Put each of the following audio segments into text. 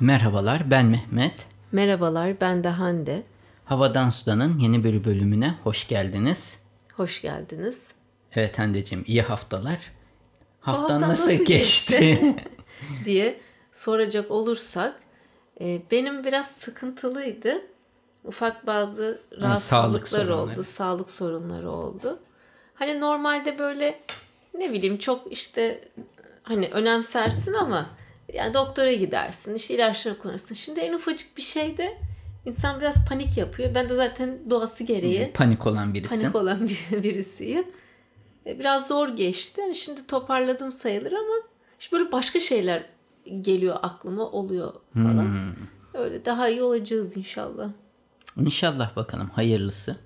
Merhabalar ben Mehmet. Merhabalar ben de Hande. Havadan Sudan'ın yeni bir bölümüne hoş geldiniz. Hoş geldiniz. Evet Hande'cim iyi haftalar. hafta Haftan nasıl, nasıl geçti? geçti? diye soracak olursak e, benim biraz sıkıntılıydı. Ufak bazı sağlık rahatsızlıklar sorunları. oldu, sağlık sorunları oldu. Hani normalde böyle ne bileyim çok işte hani önemsersin ama yani doktora gidersin, işte ilaçları kullanırsın. Şimdi en ufacık bir şeyde insan biraz panik yapıyor. Ben de zaten doğası gereği Panik olan birisi. panik olan bir, birisiyim. E, Biraz zor geçti. Yani şimdi toparladım sayılır ama işte böyle başka şeyler geliyor aklıma oluyor falan. Hmm. Öyle daha iyi olacağız inşallah. İnşallah bakalım hayırlısı.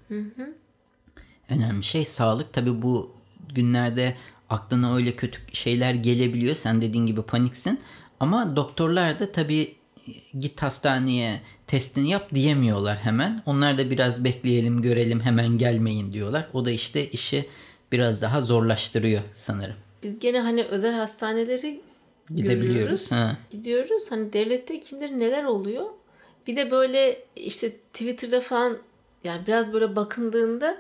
Önemli şey sağlık. Tabi bu günlerde aklına öyle kötü şeyler gelebiliyor. Sen dediğin gibi paniksin. Ama doktorlar da tabi git hastaneye testini yap diyemiyorlar hemen. Onlar da biraz bekleyelim görelim hemen gelmeyin diyorlar. O da işte işi biraz daha zorlaştırıyor sanırım. Biz gene hani özel hastaneleri Gidebiliyoruz. görüyoruz. Ha. Gidiyoruz. Hani devlette kim bilir neler oluyor. Bir de böyle işte Twitter'da falan yani biraz böyle bakındığında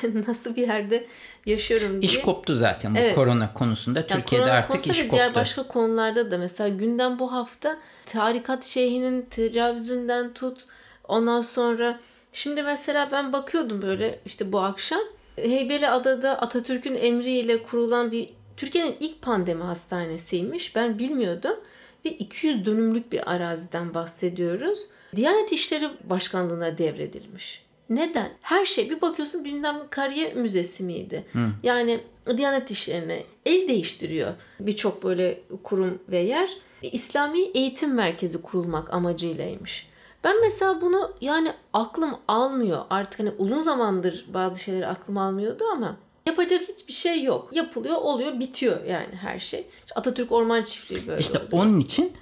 nasıl bir yerde yaşıyorum diye. İş koptu zaten bu Evet. korona konusunda. Yani Türkiye'de korona artık iş koptu. diğer başka konularda da mesela gündem bu hafta tarikat şeyhinin tecavüzünden tut ondan sonra şimdi mesela ben bakıyordum böyle işte bu akşam Heybeliada'da Atatürk'ün emriyle kurulan bir Türkiye'nin ilk pandemi hastanesiymiş. Ben bilmiyordum. Ve 200 dönümlük bir araziden bahsediyoruz. Diyanet İşleri Başkanlığı'na devredilmiş. Neden? Her şey bir bakıyorsun bilmem Kariye Müzesi miydi? Yani Diyanet İşleri'ne el değiştiriyor birçok böyle kurum ve yer. İslami Eğitim Merkezi kurulmak amacıylaymış. Ben mesela bunu yani aklım almıyor. Artık hani uzun zamandır bazı şeyleri aklım almıyordu ama yapacak hiçbir şey yok. Yapılıyor, oluyor, bitiyor yani her şey. İşte Atatürk Orman Çiftliği böyle İşte oldu. onun için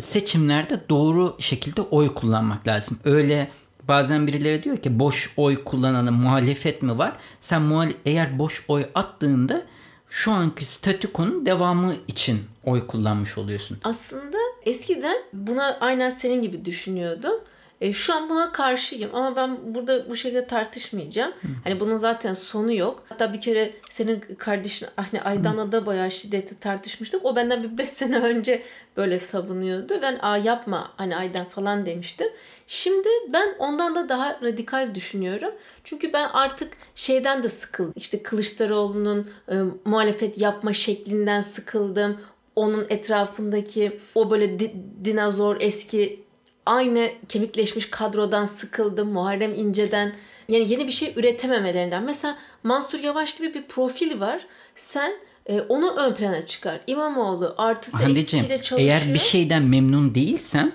seçimlerde doğru şekilde oy kullanmak lazım. Öyle bazen birileri diyor ki boş oy kullananı muhalefet mi var? Sen muhal eğer boş oy attığında şu anki statükonun devamı için oy kullanmış oluyorsun. Aslında eskiden buna aynen senin gibi düşünüyordum. E, şu an buna karşıyım ama ben burada bu şekilde tartışmayacağım. Hani bunun zaten sonu yok. Hatta bir kere senin kardeşin hani Aydan'la da bayağı şiddetli tartışmıştık. O benden bir 5 sene önce böyle savunuyordu. Ben Aa, yapma hani Aydan falan demiştim. Şimdi ben ondan da daha radikal düşünüyorum. Çünkü ben artık şeyden de sıkıldım. İşte Kılıçdaroğlu'nun e, muhalefet yapma şeklinden sıkıldım onun etrafındaki o böyle di- dinozor eski aynı kemikleşmiş kadrodan sıkıldım. Muharrem İnce'den yani yeni bir şey üretememelerinden. Mesela Mansur Yavaş gibi bir profil var. Sen e, onu ön plana çıkar. İmamoğlu artısı Handicim eksiyle çalışıyor. eğer bir şeyden memnun değilsen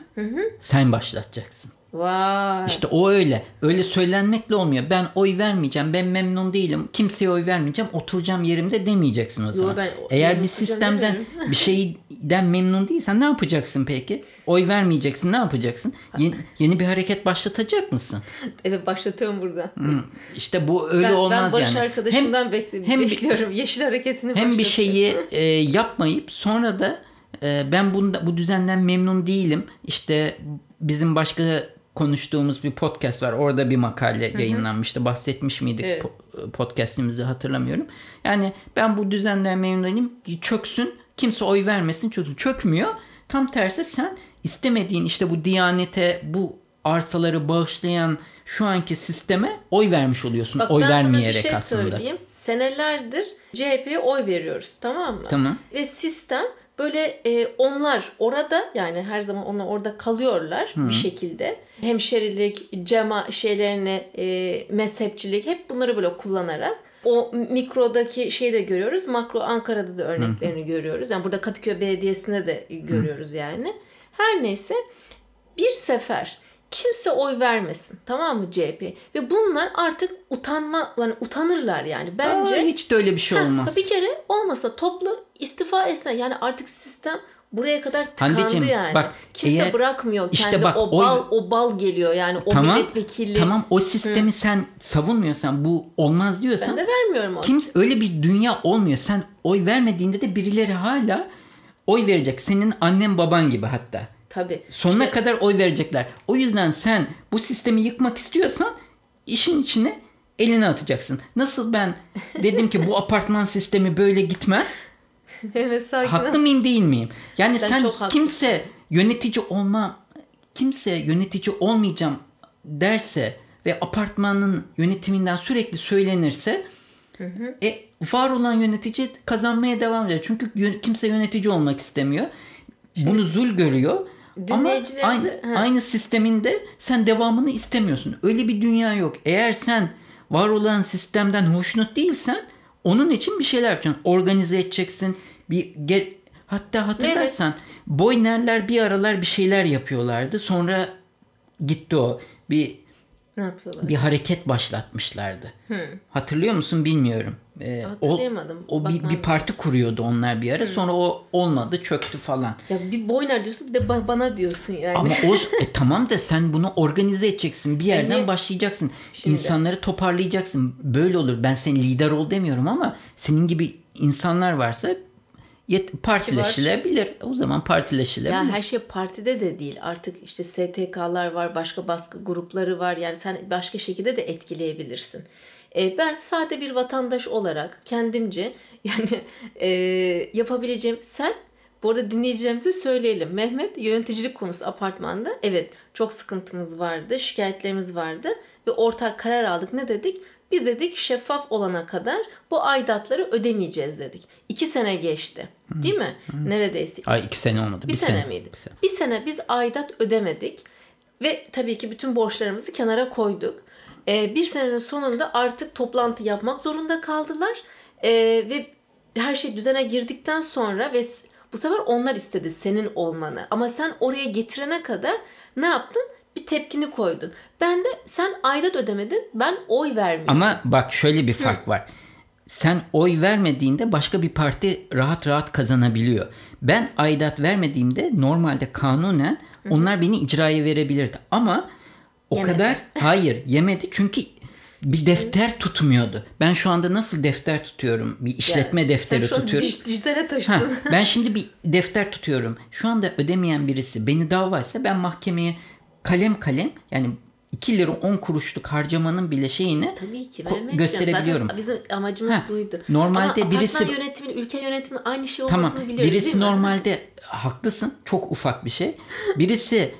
sen başlatacaksın. Vay. İşte o öyle. Öyle söylenmekle olmuyor. Ben oy vermeyeceğim. Ben memnun değilim. Kimseye oy vermeyeceğim. Oturacağım yerimde demeyeceksin o zaman. ben Eğer bir sistemden bir şeyden memnun değilsen ne yapacaksın peki? Oy vermeyeceksin. Ne yapacaksın? Yeni, yeni bir hareket başlatacak mısın? Evet başlatıyorum buradan. İşte bu öyle ben, olmaz ben Barış yani. arkadaşımdan bekli- hem bekliyorum. Yeşil hareketini hem bir şeyi e, yapmayıp sonra da e, ben bunda, bu düzenden memnun değilim. İşte bizim başka konuştuğumuz bir podcast var. Orada bir makale yayınlanmıştı. Bahsetmiş miydik Evet. po- podcast'imizi hatırlamıyorum. Yani ben bu düzenden memnun değilim. Çöksün. Kimse oy vermesin. Çöksün. Çökmüyor. Tam tersi sen istemediğin işte bu diyanete bu arsaları bağışlayan şu anki sisteme oy vermiş oluyorsun. Bak oy ben sana bir vermeyerek şey aslında. söyleyeyim. Senelerdir CHP'ye oy veriyoruz tamam mı? Tamam. Ve sistem böyle e, onlar orada yani her zaman onlar orada kalıyorlar bir şekilde. Hemşerilik, cema şeylerini, e, mezhepçilik hep bunları böyle kullanarak o mikrodaki şeyi de görüyoruz. Makro Ankara'da da örneklerini görüyoruz. Yani burada Kadıköy Belediyesi'nde de görüyoruz yani. Her neyse bir sefer kimse oy vermesin tamam mı CHP ve bunlar artık utanma yani utanırlar yani bence Aa, hiç de öyle bir şey Ha, olmaz. bir kere olmasa toplu istifa etsinler yani artık sistem buraya kadar tıkandı yani. bak, Kimse eğer- bırakmıyor işte kendi bak, o bal o bal geliyor yani o tamam. milletvekili. Tamam o sistemi sen savunmuyorsan bu olmaz diyorsan Ben de vermiyorum onu. kimse öyle bir dünya olmuyor. Sen oy vermediğinde de birileri hala oy verecek. Senin annen baban gibi hatta. Tabii. Sonuna İşte- kadar oy verecekler. O yüzden sen bu sistemi yıkmak istiyorsan işin içine elini atacaksın. Nasıl ben dedim ki bu apartman sistemi böyle gitmez. Haklı mıyım değil miyim? Yani Sen sen, kimse yönetici olma kimse yönetici olmayacağım derse ve apartmanın yönetiminden sürekli söylenirse e, var olan yönetici kazanmaya devam ediyor. Çünkü yö- kimse yönetici olmak istemiyor. Bunu zul görüyor. Ama Dinleyicilerimize- aynı, He. aynı sisteminde sen devamını istemiyorsun. Öyle bir dünya yok. Eğer sen var olan sistemden hoşnut değilsen onun için bir şeyler yapacaksın. Organize edeceksin. Bir ge- hatta hatırlarsan Boynerler bir aralar bir şeyler yapıyorlardı. Sonra gitti o. Bir ne yapıyorlar? bir hareket başlatmışlardı. Hatırlıyor musun bilmiyorum. Ee, Hatırlayamadım. O, o bir, bir parti kuruyordu onlar bir ara. Sonra o olmadı, çöktü falan. Ya bir boyner diyorsun bir de ba- bana diyorsun yani. Ama o e, tamam da sen bunu organize edeceksin. Bir yerden niye- başlayacaksın. Şimdi- İnsanları toparlayacaksın. Böyle olur. Ben seni lider ol demiyorum ama senin gibi insanlar varsa yet, partileşilebilir. O zaman partileşilebilir. Ya her şey partide de değil. Artık işte STK'lar var, başka baskı grupları var. Yani sen başka şekilde de etkileyebilirsin. E, ben sade bir vatandaş olarak kendimce yani e, yapabileceğim sen bu arada dinleyicilerimize söyleyelim. Mehmet yöneticilik konusu apartmanda evet çok sıkıntımız vardı, şikayetlerimiz vardı ve ortak karar aldık. Ne dedik? Biz dedik şeffaf olana kadar bu aidatları ödemeyeceğiz dedik. İki sene geçti. Değil mi? Neredeyse. Ay iki sene olmadı. Bir, sene, miydi? Bir sene. Bir sene biz aidat ödemedik ve tabii ki bütün borçlarımızı kenara koyduk. Ee, bir senenin sonunda artık toplantı yapmak zorunda kaldılar Ee, ve her şey düzene girdikten sonra ve bu sefer onlar istedi senin olmanı ama sen oraya getirene kadar ne yaptın? Bir tepkini koydun. Ben de sen aidat ödemedin ben oy vermiyorum. Ama bak şöyle bir fark var. Sen oy vermediğinde başka bir parti rahat rahat kazanabiliyor. Ben aidat vermediğimde normalde kanunen onlar beni icraya verebilirdi. Ama o Yemedi. kadar hayır yemedi çünkü bir defter tutmuyordu. Ben şu anda nasıl defter tutuyorum? Bir işletme Yani defteri sen şu tutuyorum. dij- dijitale Ha, taşıdın. ben şimdi bir defter tutuyorum. Şu anda ödemeyen birisi beni davaysa ben mahkemeye kalem kalem yani 2 lira 10 kuruşluk harcamanın bile şeyini Tabii ki ko- gösterebiliyorum. Zaten bizim amacımız Ha, buydu. normalde Ama birisi- yönetiminin, ülke yönetiminin aynı şey olmadığını Tamam. biliyoruz Birisi normalde haklısın. Çok ufak bir şey. Birisi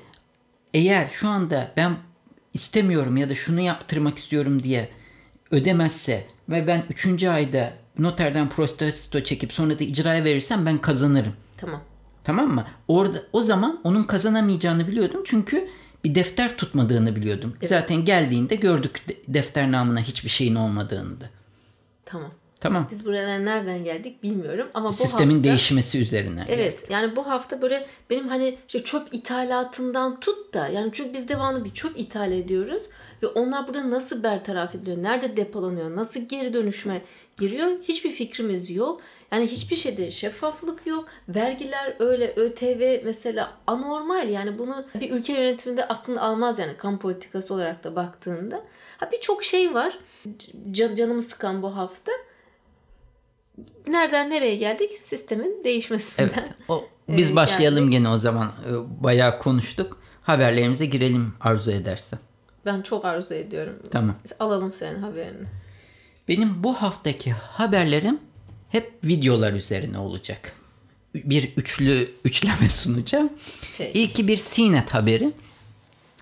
eğer şu anda ben istemiyorum ya da şunu yaptırmak istiyorum diye ödemezse ve ben 3. ayda noterden protesto çekip sonra da icraya verirsem ben kazanırım. Tamam. Tamam mı? Orada o zaman onun kazanamayacağını biliyordum. Çünkü bir defter tutmadığını biliyordum. Zaten geldiğinde gördük de- defter namına hiçbir şeyin olmadığını da. Tamam. Tamam. Biz buraya nereden geldik bilmiyorum ama bu Sistemin hafta değişmesi üzerine. Evet yani bu hafta böyle benim hani işte çöp ithalatından tut da yani çünkü biz devamlı bir çöp ithal ediyoruz ve onlar burada nasıl bertaraf ediliyor, nerede depolanıyor, nasıl geri dönüşme giriyor hiçbir fikrimiz yok. Yani hiçbir şeyde şeffaflık yok. Vergiler öyle ÖTV mesela anormal yani bunu bir ülke yönetiminde aklını almaz yani kamu politikası olarak da baktığında. Ha birçok şey var. Can, canımı sıkan bu hafta. Nereden nereye geldik? Sistemin değişmesinden. Evet. O, biz Ee, başlayalım geldik. gene o zaman. Ee, Bayağı konuştuk. Haberlerimize girelim arzu edersen. Ben çok arzu ediyorum. Tamam. Alalım senin haberini. Benim bu haftaki haberlerim hep videolar üzerine olacak. Bir üçlü üçleme sunacağım. Peki. İlki bir CNET haberi.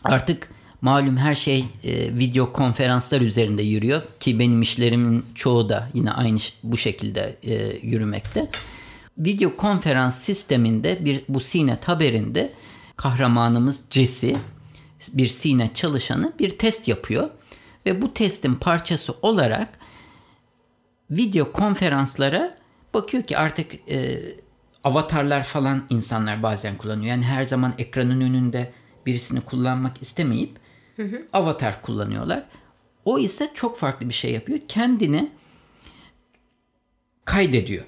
Artık malum her şey e, video konferanslar üzerinde yürüyor ki benim işlerimin çoğu da yine aynı bu şekilde e, yürümekte. Video konferans sisteminde bir bu CNET haberinde kahramanımız Jesse bir CNET çalışanı bir test yapıyor ve bu testin parçası olarak video konferanslara bakıyor ki artık e, avatarlar falan insanlar bazen kullanıyor. Yani her zaman ekranın önünde birisini kullanmak istemeyip avatar kullanıyorlar. O ise çok farklı bir şey yapıyor. Kendini kaydediyor.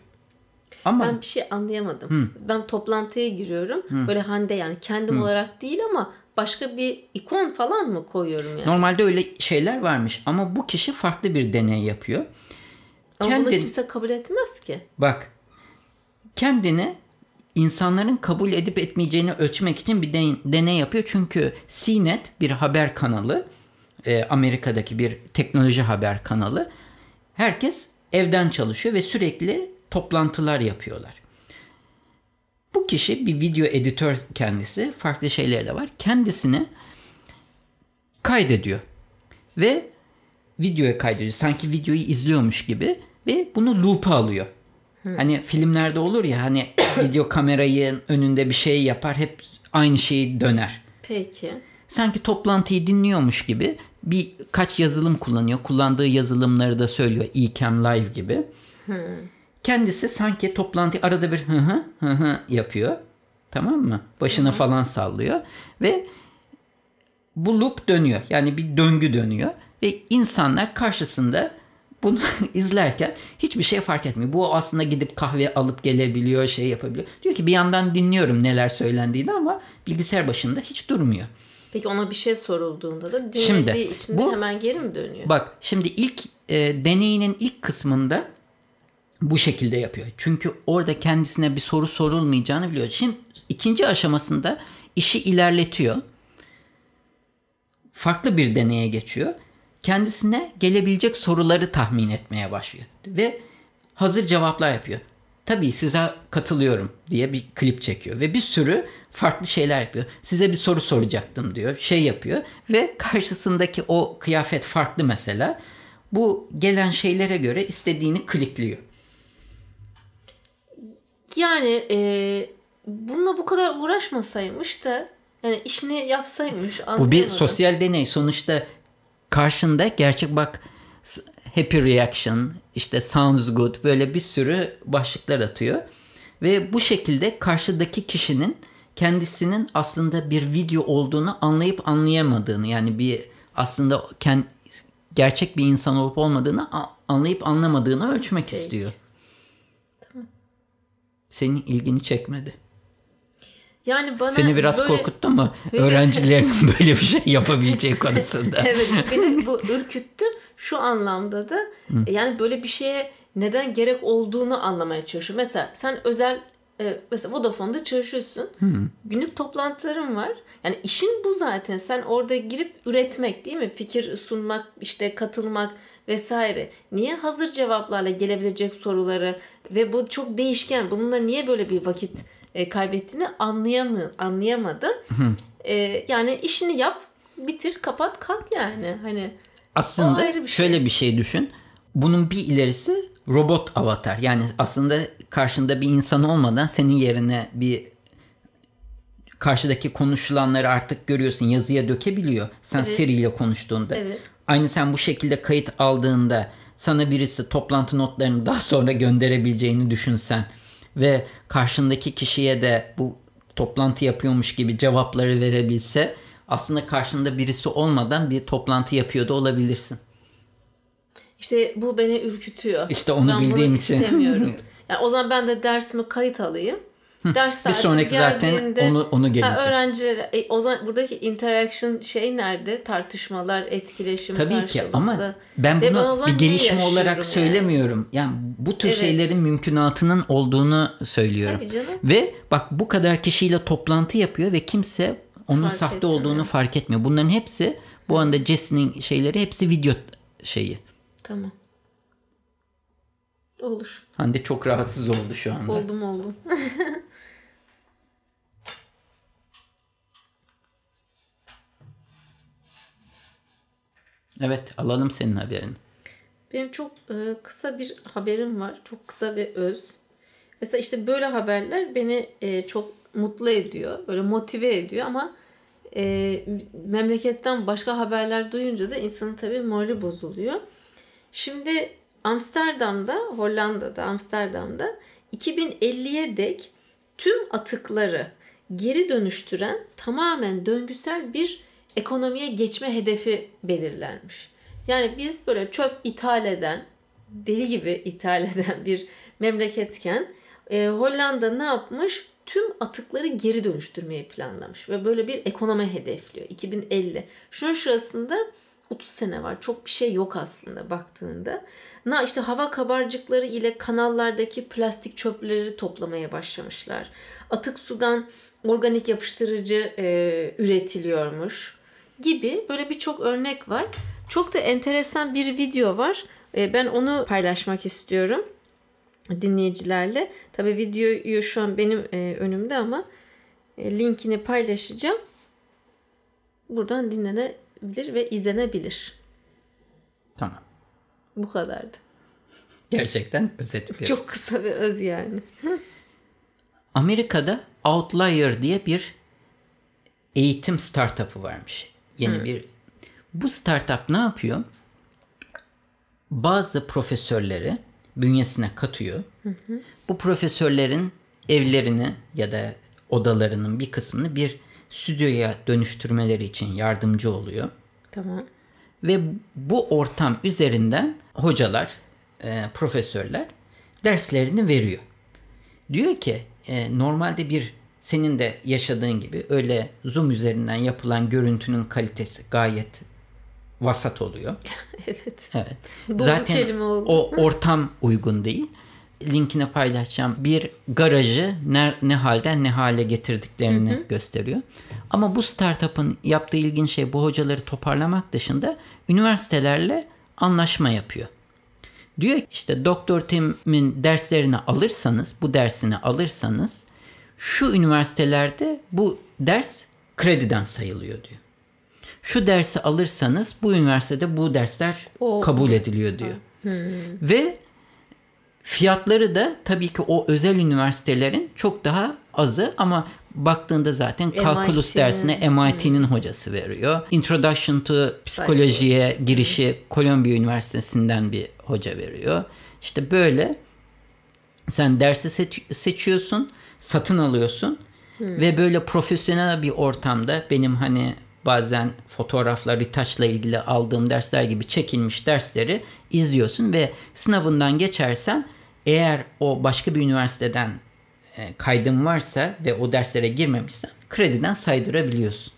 Ama Ben bir şey anlayamadım. Ben toplantıya giriyorum. Böyle Hande yani kendim olarak değil ama başka bir ikon falan mı koyuyorum yani? normalde öyle şeyler varmış ama bu kişi farklı bir deney yapıyor. Ama bunu Kendin- kimse kabul etmez ki. Bak kendini insanların kabul edip etmeyeceğini ölçmek için bir deney yapıyor. Çünkü CNET bir haber kanalı, e, Amerika'daki bir teknoloji haber kanalı. Herkes evden çalışıyor ve sürekli toplantılar yapıyorlar. Bu kişi bir video editör kendisi, farklı şeyleri de var. Kendisini kaydediyor ve videoya kaydediyor. Sanki videoyu izliyormuş gibi ve bunu loop'a alıyor. Hani filmlerde olur ya hani video kamerayı önünde bir şey yapar hep aynı şeyi döner. Peki. Sanki toplantıyı dinliyormuş gibi birkaç yazılım kullanıyor. Kullandığı yazılımları da söylüyor. Ecamm Live gibi. Hmm. Kendisi sanki toplantı arada bir hı hı hı hı yapıyor. Tamam mı? Başını hı. falan sallıyor ve bu loop dönüyor. Yani bir döngü dönüyor ve insanlar karşısında bunu izlerken hiçbir şey fark etmiyor. Bu aslında gidip kahve alıp gelebiliyor, şey yapabiliyor. Diyor ki bir yandan dinliyorum neler söylendiğini ama bilgisayar başında hiç durmuyor. Peki ona bir şey sorulduğunda da dinlediği şimdi, için bu, hemen geri mi dönüyor? Bak şimdi ilk e, deneyinin ilk kısmında bu şekilde yapıyor. Çünkü orada kendisine bir soru sorulmayacağını biliyor. Şimdi ikinci aşamasında işi ilerletiyor. Farklı bir deneye geçiyor kendisine gelebilecek soruları tahmin etmeye başlıyor. Ve hazır cevaplar yapıyor. Tabii size katılıyorum diye bir klip çekiyor ve bir sürü farklı şeyler yapıyor. Size bir soru soracaktım diyor. Şey yapıyor ve karşısındaki o kıyafet farklı mesela. Bu gelen şeylere göre istediğini klikliyor. Yani e, bununla bu kadar uğraşmasaymış da yani işini yapsaymış. Bu bir sosyal deney. Sonuçta karşında gerçek bak happy reaction, işte sounds good böyle bir sürü başlıklar atıyor. Ve bu şekilde karşıdaki kişinin kendisinin aslında bir video olduğunu anlayıp anlayamadığını yani bir aslında kend, gerçek bir insan olup olmadığını anlayıp anlamadığını ölçmek Peki. istiyor. Tamam. Senin ilgini çekmedi. Yani bana Seni biraz böyle... korkuttu mu? Öğrencilerin böyle bir şey yapabileceği konusunda. evet beni bu ürküttü. Şu anlamda da Hı. yani böyle bir şeye neden gerek olduğunu anlamaya çalışıyor. Mesela sen özel e, mesela Vodafone'da çalışıyorsun. Hı. Günlük toplantıların var. Yani işin bu zaten. Sen orada girip üretmek değil mi? Fikir sunmak, işte katılmak vesaire. Niye hazır cevaplarla gelebilecek soruları ve bu çok değişken. Bununla niye böyle bir vakit e, kaybettiğini anlayamı anlayamadım. E, yani işini yap, bitir, kapat, kalk yani. Hani aslında bir şey. şöyle bir şey düşün. Bunun bir ilerisi robot avatar. Yani aslında karşında bir insan olmadan senin yerine bir karşıdaki konuşulanları artık görüyorsun yazıya dökebiliyor. Sen evet. Siri ile konuştuğunda. Evet. Aynı sen bu şekilde kayıt aldığında sana birisi toplantı notlarını daha sonra gönderebileceğini düşünsen ve karşındaki kişiye de bu toplantı yapıyormuş gibi cevapları verebilse aslında karşında birisi olmadan bir toplantı yapıyor da olabilirsin. İşte bu beni ürkütüyor. İşte onu ben bildiğim bunu için. istemiyorum. Yani o zaman ben de dersimi kayıt alayım. Ders bir sonraki zaten onu onu gelecek. Öğrenciler e, o zaman buradaki interaction şey nerede? Tartışmalar, etkileşim Tabii ki ama ben bunu ben bir gelişim olarak yani. söylemiyorum. Yani bu tür evet. şeylerin mümkünatının olduğunu söylüyorum. Tabii canım. Ve bak bu kadar kişiyle toplantı yapıyor ve kimse onun fark sahte etsene. olduğunu fark etmiyor. Bunların hepsi bu anda Jesse'nin şeyleri hepsi video şeyi. Tamam. Olur. Hande çok rahatsız oldu şu anda. Oldum oldum. Evet alalım senin haberini. Benim çok e, kısa bir haberim var. Çok kısa ve öz. Mesela işte böyle haberler beni e, çok mutlu ediyor. Böyle motive ediyor ama e, memleketten başka haberler duyunca da insanın tabii morali bozuluyor. Şimdi Amsterdam'da, Hollanda'da, Amsterdam'da 2050'ye dek tüm atıkları geri dönüştüren tamamen döngüsel bir ekonomiye geçme hedefi belirlenmiş. Yani biz böyle çöp ithal eden, deli gibi ithal eden bir memleketken e, Hollanda ne yapmış? Tüm atıkları geri dönüştürmeyi planlamış ve böyle bir ekonomi hedefliyor 2050. Şunun şurasında 30 sene var. Çok bir şey yok aslında baktığında. Na işte hava kabarcıkları ile kanallardaki plastik çöpleri toplamaya başlamışlar. Atık sudan organik yapıştırıcı e, üretiliyormuş gibi böyle birçok örnek var. Çok da enteresan bir video var. E, ben onu paylaşmak istiyorum dinleyicilerle. Tabii videoyu şu an benim e, önümde ama e, linkini paylaşacağım. Buradan dinlenebilir ve izlenebilir. Tamam. Bu kadardı. Gerçekten özet bir. Çok kısa ve öz yani. Amerika'da Outlier diye bir eğitim startup'ı varmış. Yeni bir bu startup ne yapıyor? Bazı profesörleri bünyesine katıyor. Bu profesörlerin evlerini ya da odalarının bir kısmını bir stüdyoya dönüştürmeleri için yardımcı oluyor. Tamam. Ve bu ortam üzerinden hocalar, e, profesörler derslerini veriyor. Diyor ki e, normalde bir senin de yaşadığın gibi öyle Zoom üzerinden yapılan görüntünün kalitesi gayet vasat oluyor. evet. Evet. Doğru Zaten kelime oldu. o ortam uygun değil. Linkine paylaşacağım. Bir garajı ne, ne halden ne hale getirdiklerini gösteriyor. Ama bu startup'ın yaptığı ilginç şey bu hocaları toparlamak dışında üniversitelerle anlaşma yapıyor. Diyor ki işte Doktor Tim'in derslerini alırsanız, bu dersini alırsanız şu üniversitelerde bu ders krediden sayılıyor diyor. Şu dersi alırsanız bu üniversitede bu dersler Oo. kabul ediliyor diyor. Ve fiyatları da tabii ki o özel üniversitelerin çok daha azı ama baktığında zaten kalkulus MIT'nin. dersine MIT'nin hocası veriyor. Introduction to Psikolojiye girişi Columbia Üniversitesi'nden bir hoca veriyor. İşte böyle sen dersi seç- seçiyorsun, satın alıyorsun ve böyle profesyonel bir ortamda benim hani bazen fotoğrafla, retouch'la ilgili aldığım dersler gibi çekilmiş dersleri izliyorsun ve sınavından geçersen eğer o başka bir üniversiteden e, kaydın varsa ve o derslere girmemişsen krediden saydırabiliyorsun.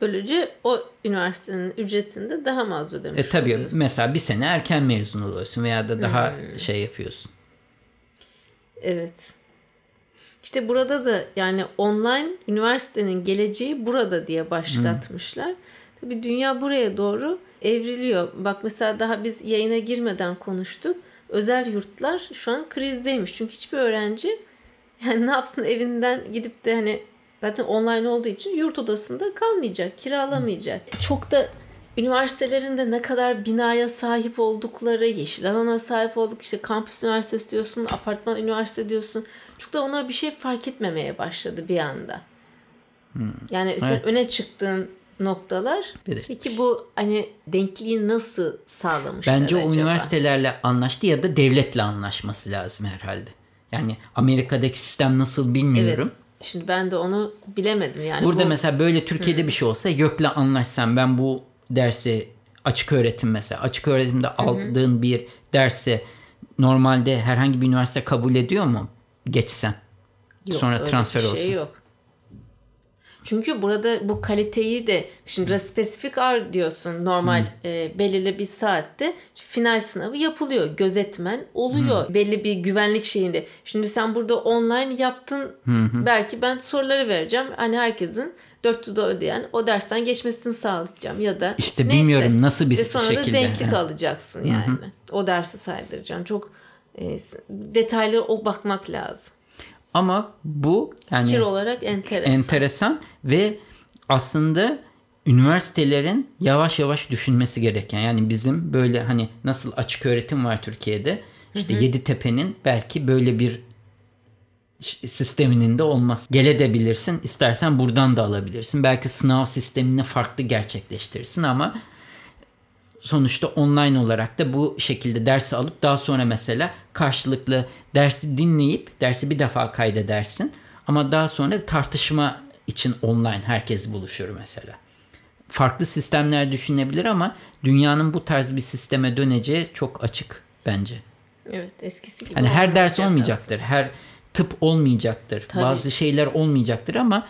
Böylece o üniversitenin ücretini de daha mı az ödemiş E tabii oluyorsun? mesela bir sene erken mezun oluyorsun veya da daha şey yapıyorsun. Evet. İşte burada da yani online üniversitenin geleceği burada diye başlık atmışlar. Tabii dünya buraya doğru evriliyor. Bak mesela daha biz yayına girmeden konuştuk. Özel yurtlar şu an krizdeymiş. Çünkü hiçbir öğrenci yani ne yapsın evinden gidip de hani zaten online olduğu için yurt odasında kalmayacak, kiralamayacak. Çok da üniversitelerinde ne kadar binaya sahip oldukları, yeşil alana sahip olduk. işte kampüs üniversitesi diyorsun, apartman üniversite diyorsun. Çok da ona bir şey fark etmemeye başladı bir anda. Yani sen Evet. öne çıktığın noktalar. Evet. Peki bu hani denkliği nasıl sağlamışlar Bence o acaba? üniversitelerle anlaştı ya da devletle anlaşması lazım herhalde. Yani Amerika'daki sistem nasıl Evet. bilmiyorum. Şimdi ben de onu bilemedim yani. Burada bu- mesela böyle Türkiye'de bir şey olsa YÖK'le anlaşsam ben bu dersi açık öğretim mesela açık öğretimde aldığın bir dersi normalde herhangi bir üniversite kabul ediyor mu geçsen? Yok, Sonra transfer bir olsun. şey yok. Çünkü burada bu kaliteyi de şimdi spesifik R diyorsun normal e, belirli bir saatte final sınavı yapılıyor. Gözetmen oluyor belli bir güvenlik şeyinde. Şimdi sen burada online yaptın belki ben soruları vereceğim. Hani herkesin 400'de ödeyen o dersten geçmesini sağlayacağım ya da İşte neyse. bilmiyorum nasıl bir Ve sonra şekilde. da denklik Evet. alacaksın yani. O dersi saydıracaksın. Çok e, detaylı o bakmak lazım. Ama bu yani Fikir olarak enteresan. enteresan ve aslında üniversitelerin yavaş yavaş düşünmesi gereken yani bizim böyle hani nasıl açık öğretim var Türkiye'de işte Yeditepe'nin belki böyle bir sisteminin de olmaz. Gelebilirsin istersen buradan da alabilirsin. Belki sınav sistemini farklı gerçekleştirirsin ama sonuçta online olarak da bu şekilde dersi alıp daha sonra mesela karşılıklı dersi dinleyip dersi bir defa kaydedersin ama daha sonra tartışma için online herkes buluşur mesela. Farklı sistemler düşünebilir ama dünyanın bu tarz bir sisteme döneceği çok açık bence. Evet eskisi gibi Hani her ders olmayacak olmayacaktır. Her tıp olmayacaktır. Tabii. Bazı şeyler olmayacaktır ama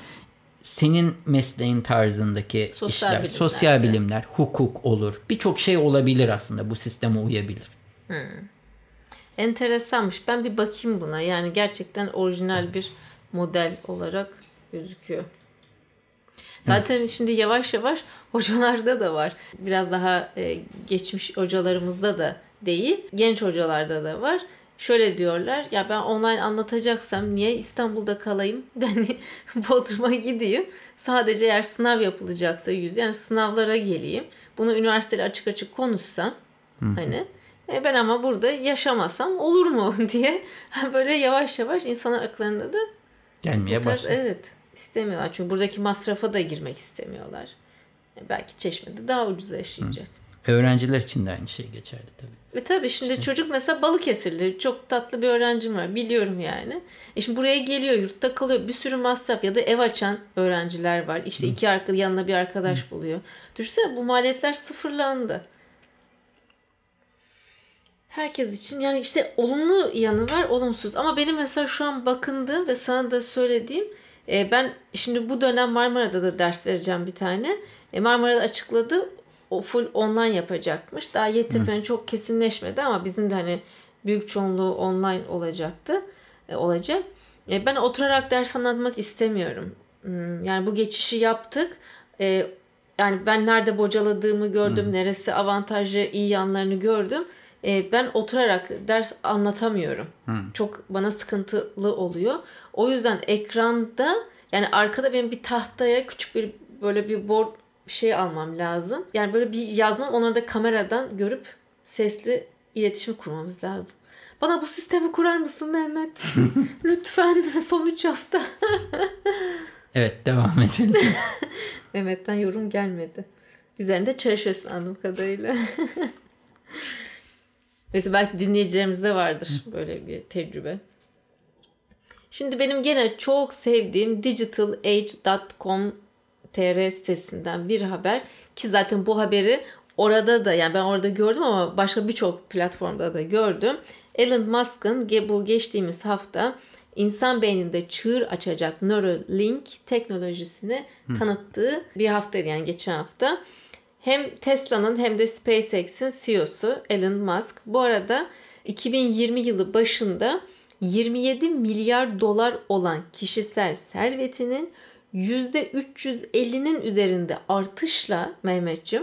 senin mesleğin tarzındaki Sosyal işler, bilimler sosyal bilimler, hukuk olur. Birçok şey olabilir aslında bu sisteme uyabilir. Enteresanmış. Ben bir bakayım buna. Yani gerçekten orijinal bir model olarak gözüküyor. Zaten şimdi yavaş yavaş hocalarda da var. Biraz daha e, geçmiş hocalarımızda da değil. Genç hocalarda da var. Şöyle diyorlar. Ya ben online anlatacaksam niye İstanbul'da kalayım? Ben Bodrum'a gideyim. Sadece eğer sınav yapılacaksa yüz yani sınavlara geleyim. Bunu üniversitede açık açık konuşsam hani e ben ama burada yaşamasam olur mu diye böyle yavaş yavaş insanlar aklarında da Gelmeye başlıyor. evet istemiyorlar. Çünkü buradaki masrafa da girmek istemiyorlar. E belki Çeşme'de daha ucuza yaşayacak. Öğrenciler için de aynı şey geçerli tabii. E tabii şimdi çocuk mesela Balıkesirli çok tatlı bir öğrencim var biliyorum yani. E şimdi buraya geliyor yurtta kalıyor bir sürü masraf ya da ev açan öğrenciler var. İşte iki arka yanına bir arkadaş buluyor. Düşünsene bu maliyetler sıfırlandı. Herkes için yani işte olumlu yanı var olumsuz ama benim mesela şu an bakındığım ve sana da söylediğim e, ben şimdi bu dönem Marmara'da da ders vereceğim bir tane. E, Marmara'da açıkladı o full online yapacakmış. Daha YTP'nin çok kesinleşmedi ama bizim de hani büyük çoğunluğu online olacaktı. E, olacak. E, ben oturarak ders anlatmak istemiyorum. Hmm, Yani bu geçişi yaptık. E, yani ben nerede bocaladığımı gördüm, neresi avantajlı, iyi yanlarını gördüm. E, ben oturarak ders anlatamıyorum. Çok bana sıkıntılı oluyor. O yüzden ekranda yani arkada benim bir tahtaya küçük bir böyle bir board şey almam lazım. Yani böyle bir yazmam onları da kameradan görüp sesli iletişim kurmamız lazım. Bana bu sistemi kurar mısın Mehmet? Lütfen son 3 hafta. Evet devam edelim. Mehmet'ten yorum gelmedi. Üzerinde çalışıyorsun anladığım kadarıyla. Mesela belki dinleyicilerimizde vardır böyle bir tecrübe. Şimdi benim gene çok sevdiğim digitalage.com tr sitesinden bir haber ki zaten bu haberi orada da yani ben orada gördüm ama başka birçok platformda da gördüm. Elon Musk'ın bu geçtiğimiz hafta insan beyninde çığır açacak Neuralink teknolojisini tanıttığı bir haftaydı yani geçen hafta. Hem Tesla'nın hem de SpaceX'in CEO'su Elon Musk bu arada 2020 yılı başında 27 milyar dolar olan kişisel servetinin %350'nin üzerinde artışla Mehmetçim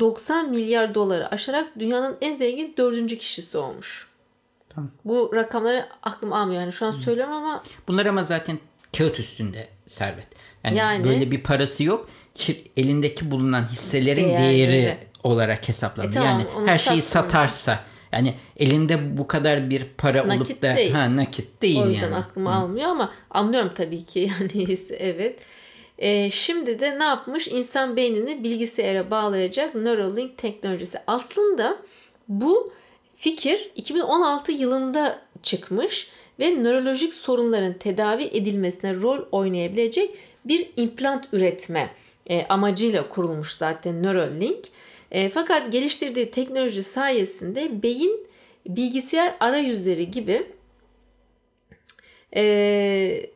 90 milyar doları aşarak dünyanın en zengin dördüncü kişisi olmuş. Tamam. Bu rakamları aklım almıyor yani şu an söylüyorum ama Bunlar ama zaten kağıt üstünde servet. Yani, Yani- böyle bir parası yok. Elindeki bulunan hisselerin Değerleri. değeri olarak hesaplanıyor. E tamam, yani her şeyi satmıyor. satarsa yani elinde bu kadar bir para Nakit olup da değil. ha nakit değil o yüzden yani. aklıma almıyor ama anlıyorum tabii ki yani evet. Ee, şimdi de ne yapmış? İnsan beynini bilgisayara bağlayacak Neuralink teknolojisi. Aslında bu fikir 2016 yılında çıkmış ve nörolojik sorunların tedavi edilmesine rol oynayabilecek bir implant üretme e, amacıyla kurulmuş zaten Neuralink. E, fakat geliştirdiği teknoloji sayesinde beyin bilgisayar arayüzleri gibi e,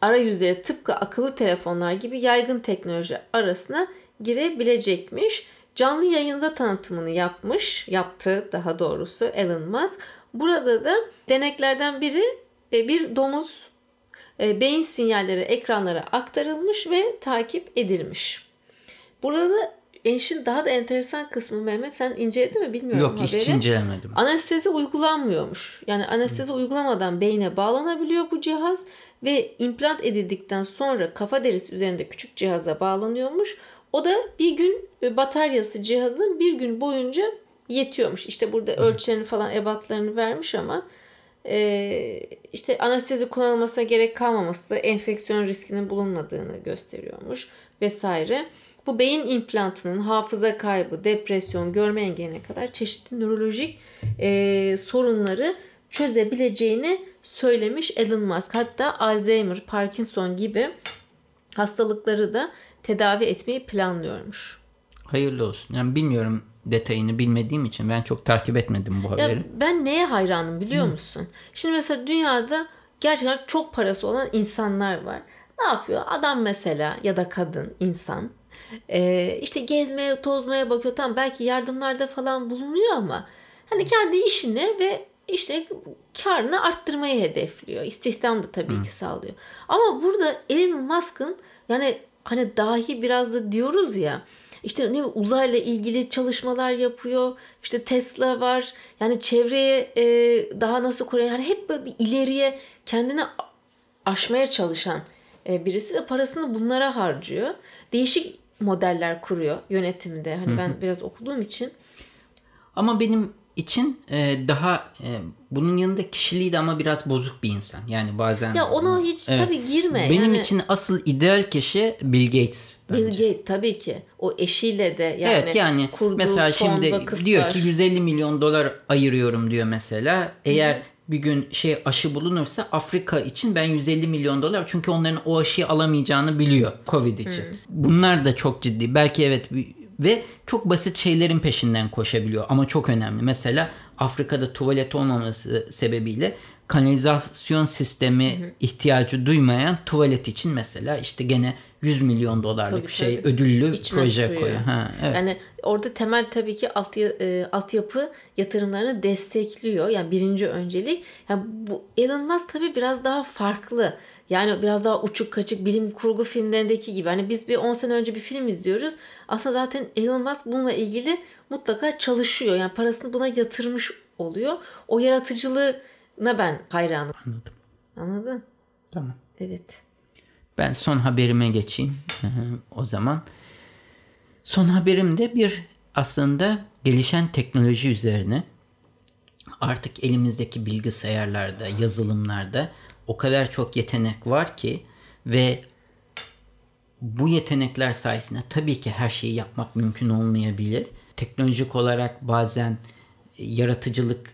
arayüzleri tıpkı akıllı telefonlar gibi yaygın teknoloji arasına girebilecekmiş. Canlı yayında tanıtımını yapmış, yaptı daha doğrusu Elon Musk. Burada da deneklerden biri e, bir domuz e, beyin sinyalleri ekranlara aktarılmış ve takip edilmiş. Burada da işin daha da enteresan kısmı Mehmet sen inceledin mi bilmiyorum Yok hiç haberi. incelemedim. Anestezi uygulanmıyormuş. Yani anestezi uygulamadan beyne bağlanabiliyor bu cihaz ve implant edildikten sonra kafa derisi üzerinde küçük cihaza bağlanıyormuş. O da bir gün e, bataryası cihazın bir gün boyunca yetiyormuş. İşte burada ölçülerini falan ebatlarını vermiş ama e, işte anestezi kullanılmasına gerek kalmaması da enfeksiyon riskinin bulunmadığını gösteriyormuş vesaire. Bu beyin implantının hafıza kaybı, depresyon, görme engeline kadar çeşitli nörolojik e, sorunları çözebileceğini söylemiş Elon Musk. Hatta Alzheimer, Parkinson gibi hastalıkları da tedavi etmeyi planlıyormuş. Hayırlı olsun. Yani bilmiyorum detayını bilmediğim için ben çok takip etmedim bu Ya haberi. ben neye hayranım biliyor musun? Şimdi mesela dünyada gerçekten çok parası olan insanlar var. Ne yapıyor? Adam mesela ya da kadın, insan e, işte gezmeye, tozmaya bakıyor. Tamam belki yardımlarda falan bulunuyor ama hani kendi işine ve işte karını arttırmayı hedefliyor. İstihdam da tabii Hı. ki sağlıyor. Ama burada Elon Musk'ın yani hani dahi biraz da diyoruz ya işte ne uzayla ilgili çalışmalar yapıyor. İşte Tesla var. Yani çevreye e, daha nasıl koruyor? Yani hep böyle bir ileriye kendini aşmaya çalışan e, birisi ve parasını bunlara harcıyor. Değişik modeller kuruyor yönetimde. Hani ben biraz okuduğum için. Ama benim için e, daha e, bunun yanında kişiliği de ama biraz bozuk bir insan. Yani bazen Ya ona hiç evet, tabii girme. Benim yani, için asıl ideal kişi Bill Gates. Bence. Bill Gates tabii ki. O eşiyle de yani Evet yani mesela şimdi vakıflar. diyor ki 150 milyon dolar ayırıyorum diyor mesela. Eğer Hı-hı. Bir gün şey aşı bulunursa Afrika için ben 150 milyon dolar çünkü onların o aşıyı alamayacağını biliyor Covid için. Hı. Bunlar da çok ciddi. Belki evet ve çok basit şeylerin peşinden koşabiliyor ama çok önemli. Mesela Afrika'da tuvalet olmaması sebebiyle kanalizasyon sistemi hı ihtiyacı duymayan tuvalet için mesela işte gene 100 milyon dolarlık tabii, şey tabii. ödüllü İçmez proje suyu. koyuyor. Ha, evet. Yani orada temel tabii ki alt, e, altyapı yatırımlarını destekliyor. Yani birinci öncelik. Yani bu Elon Musk tabii biraz daha farklı. Yani biraz daha uçuk kaçık bilim kurgu filmlerindeki gibi. Hani biz bir 10 sene önce bir film izliyoruz. Aslında zaten Elon Musk bununla ilgili mutlaka çalışıyor. Yani parasını buna yatırmış oluyor. O yaratıcılığına ben hayranım. Anladım. Anladın? Tamam. Evet. Ben son haberime geçeyim o zaman. Son haberim de bir aslında gelişen teknoloji üzerine. Artık elimizdeki bilgisayarlarda, yazılımlarda o kadar çok yetenek var ki ve bu yetenekler sayesinde tabii ki her şeyi yapmak mümkün olmayabilir. Teknolojik olarak bazen yaratıcılık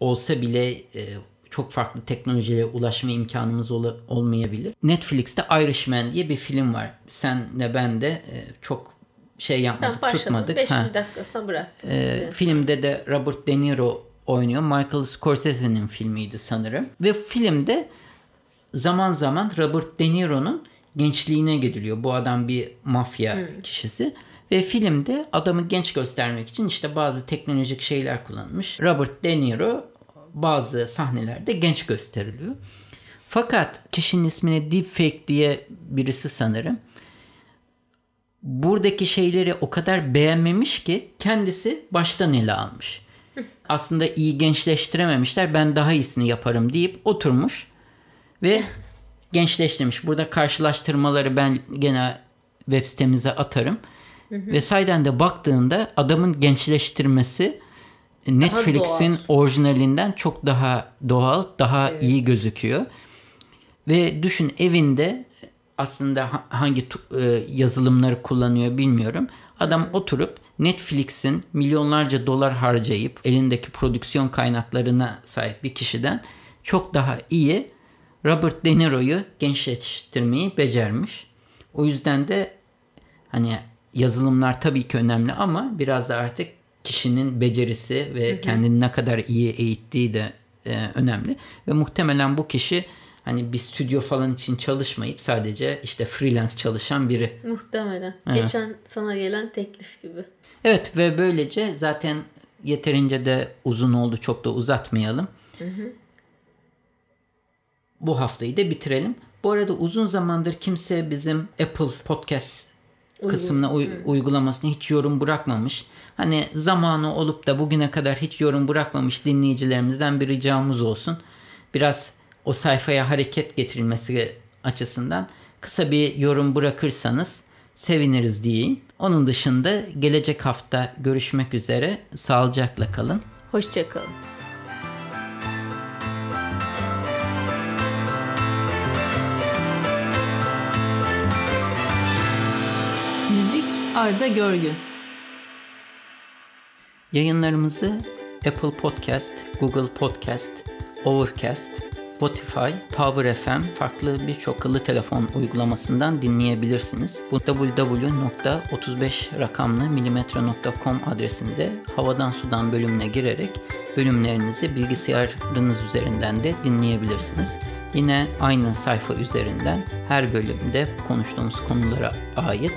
olsa bile e, çok farklı teknolojilere ulaşma imkanımız ol- olmayabilir. Netflix'te Irishman diye bir film var. Senle ben de e, çok şey yapmadık, başladım, tutmadık. 5. dakikasına bıraktım. E, filmde de Robert De Niro oynuyor. Michael Scorsese'nin filmiydi sanırım. Ve filmde zaman zaman Robert De Niro'nun gençliğine gidiliyor. Bu adam bir mafya hmm. kişisi. Ve filmde adamı genç göstermek için işte bazı teknolojik şeyler kullanılmış. Robert De Niro bazı sahnelerde genç gösteriliyor. Fakat kişinin ismini deepfake diye birisi sanırım. Buradaki şeyleri o kadar beğenmemiş ki kendisi baştan ele almış. Aslında iyi gençleştirememişler. Ben daha iyisini yaparım deyip oturmuş ve gençleştirmiş. Burada karşılaştırmaları ben gene web sitemize atarım. Hı hı. Ve sayeden de baktığında adamın gençleştirmesi Netflix'in orijinalinden çok daha doğal, daha evet. iyi gözüküyor. Ve düşün evinde aslında hangi e, yazılımları kullanıyor bilmiyorum. Adam oturup Netflix'in milyonlarca dolar harcayıp elindeki prodüksiyon kaynaklarına sahip bir kişiden çok daha iyi Robert De Niro'yu gençleştirmeyi becermiş. O yüzden de hani yazılımlar tabii ki önemli ama biraz da artık kişinin becerisi ve kendini ne kadar iyi eğittiği de e, önemli. Ve muhtemelen bu kişi hani bir stüdyo falan için çalışmayıp sadece işte freelance çalışan biri. Muhtemelen. Evet. Geçen sana gelen teklif gibi. Evet ve böylece zaten yeterince de uzun oldu çok da uzatmayalım. Hı hı bu haftayı da bitirelim. Bu arada uzun zamandır kimse bizim Apple Podcast kısmına uy- uygulamasına hiç yorum bırakmamış. Hani zamanı olup da bugüne kadar hiç yorum bırakmamış dinleyicilerimizden bir ricamız olsun. Biraz o sayfaya hareket getirilmesi açısından kısa bir yorum bırakırsanız seviniriz diyeyim. Onun dışında gelecek hafta görüşmek üzere. Sağlıcakla kalın. Hoşçakalın. Arda Görgün Yayınlarımızı Apple Podcast, Google Podcast, Overcast, Spotify, Power FM farklı birçok akıllı telefon uygulamasından dinleyebilirsiniz. Bu www.35 rakamlı adresinde havadan sudan bölümüne girerek bölümlerinizi bilgisayarınız üzerinden de dinleyebilirsiniz. Yine aynı sayfa üzerinden her bölümde konuştuğumuz konulara ait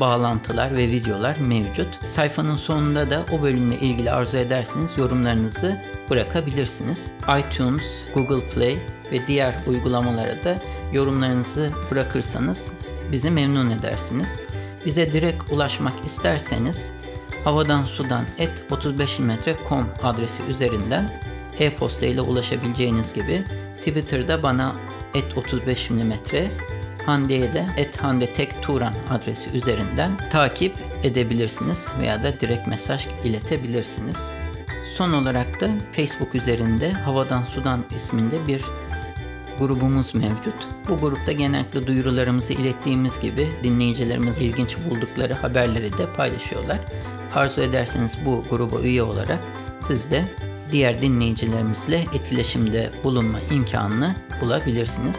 bağlantılar ve videolar mevcut. Sayfanın sonunda da o bölümle ilgili arzu ederseniz yorumlarınızı bırakabilirsiniz. iTunes, Google Play ve diğer uygulamalara da yorumlarınızı bırakırsanız bizi memnun edersiniz. Bize direkt ulaşmak isterseniz havadan sudan et 35mm.com adresi üzerinden e-posta ile ulaşabileceğiniz gibi Twitter'da bana et 35 mm Hande'ye de et Hande Tek Turan adresi üzerinden takip edebilirsiniz veya da direkt mesaj iletebilirsiniz. Son olarak da Facebook üzerinde Havadan Sudan isminde bir grubumuz mevcut. Bu grupta genellikle duyurularımızı ilettiğimiz gibi dinleyicilerimiz ilginç buldukları haberleri de paylaşıyorlar. Arzu ederseniz bu gruba üye olarak siz de diğer dinleyicilerimizle etkileşimde bulunma imkanını bulabilirsiniz.